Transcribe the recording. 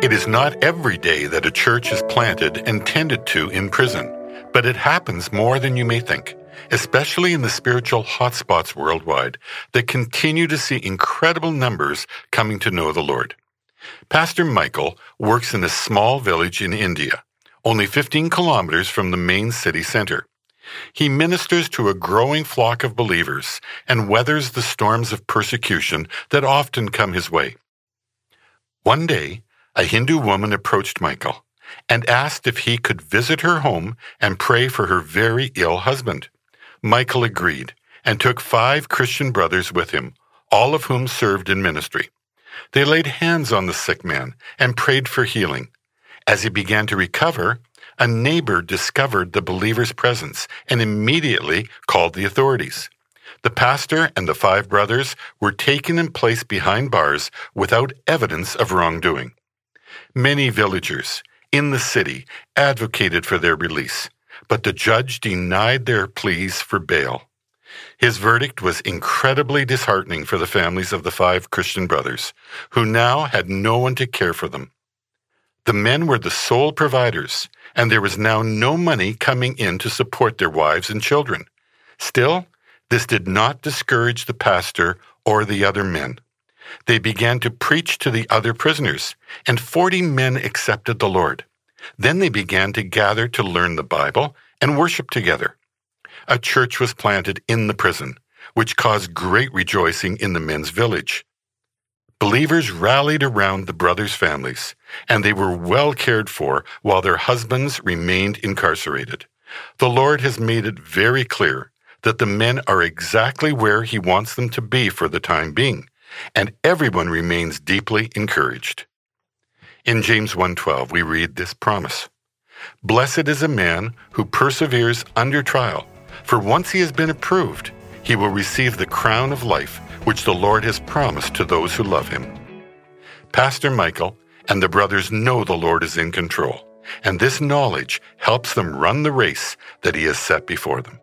It is not every day that a church is planted and tended to in prison, but it happens more than you may think, especially in the spiritual hotspots worldwide that continue to see incredible numbers coming to know the Lord. Pastor Michael works in a small village in India, only 15 kilometers from the main city center. He ministers to a growing flock of believers and weathers the storms of persecution that often come his way. One day, a Hindu woman approached Michael and asked if he could visit her home and pray for her very ill husband. Michael agreed and took five Christian brothers with him, all of whom served in ministry. They laid hands on the sick man and prayed for healing. As he began to recover, a neighbor discovered the believer's presence and immediately called the authorities. The pastor and the five brothers were taken and placed behind bars without evidence of wrongdoing. Many villagers in the city advocated for their release, but the judge denied their pleas for bail. His verdict was incredibly disheartening for the families of the five Christian brothers, who now had no one to care for them. The men were the sole providers, and there was now no money coming in to support their wives and children. Still, this did not discourage the pastor or the other men they began to preach to the other prisoners, and forty men accepted the Lord. Then they began to gather to learn the Bible and worship together. A church was planted in the prison, which caused great rejoicing in the men's village. Believers rallied around the brothers' families, and they were well cared for while their husbands remained incarcerated. The Lord has made it very clear that the men are exactly where He wants them to be for the time being, and everyone remains deeply encouraged. In James 1:12 we read this promise. Blessed is a man who perseveres under trial, for once he has been approved, he will receive the crown of life which the Lord has promised to those who love him. Pastor Michael and the brothers know the Lord is in control, and this knowledge helps them run the race that he has set before them.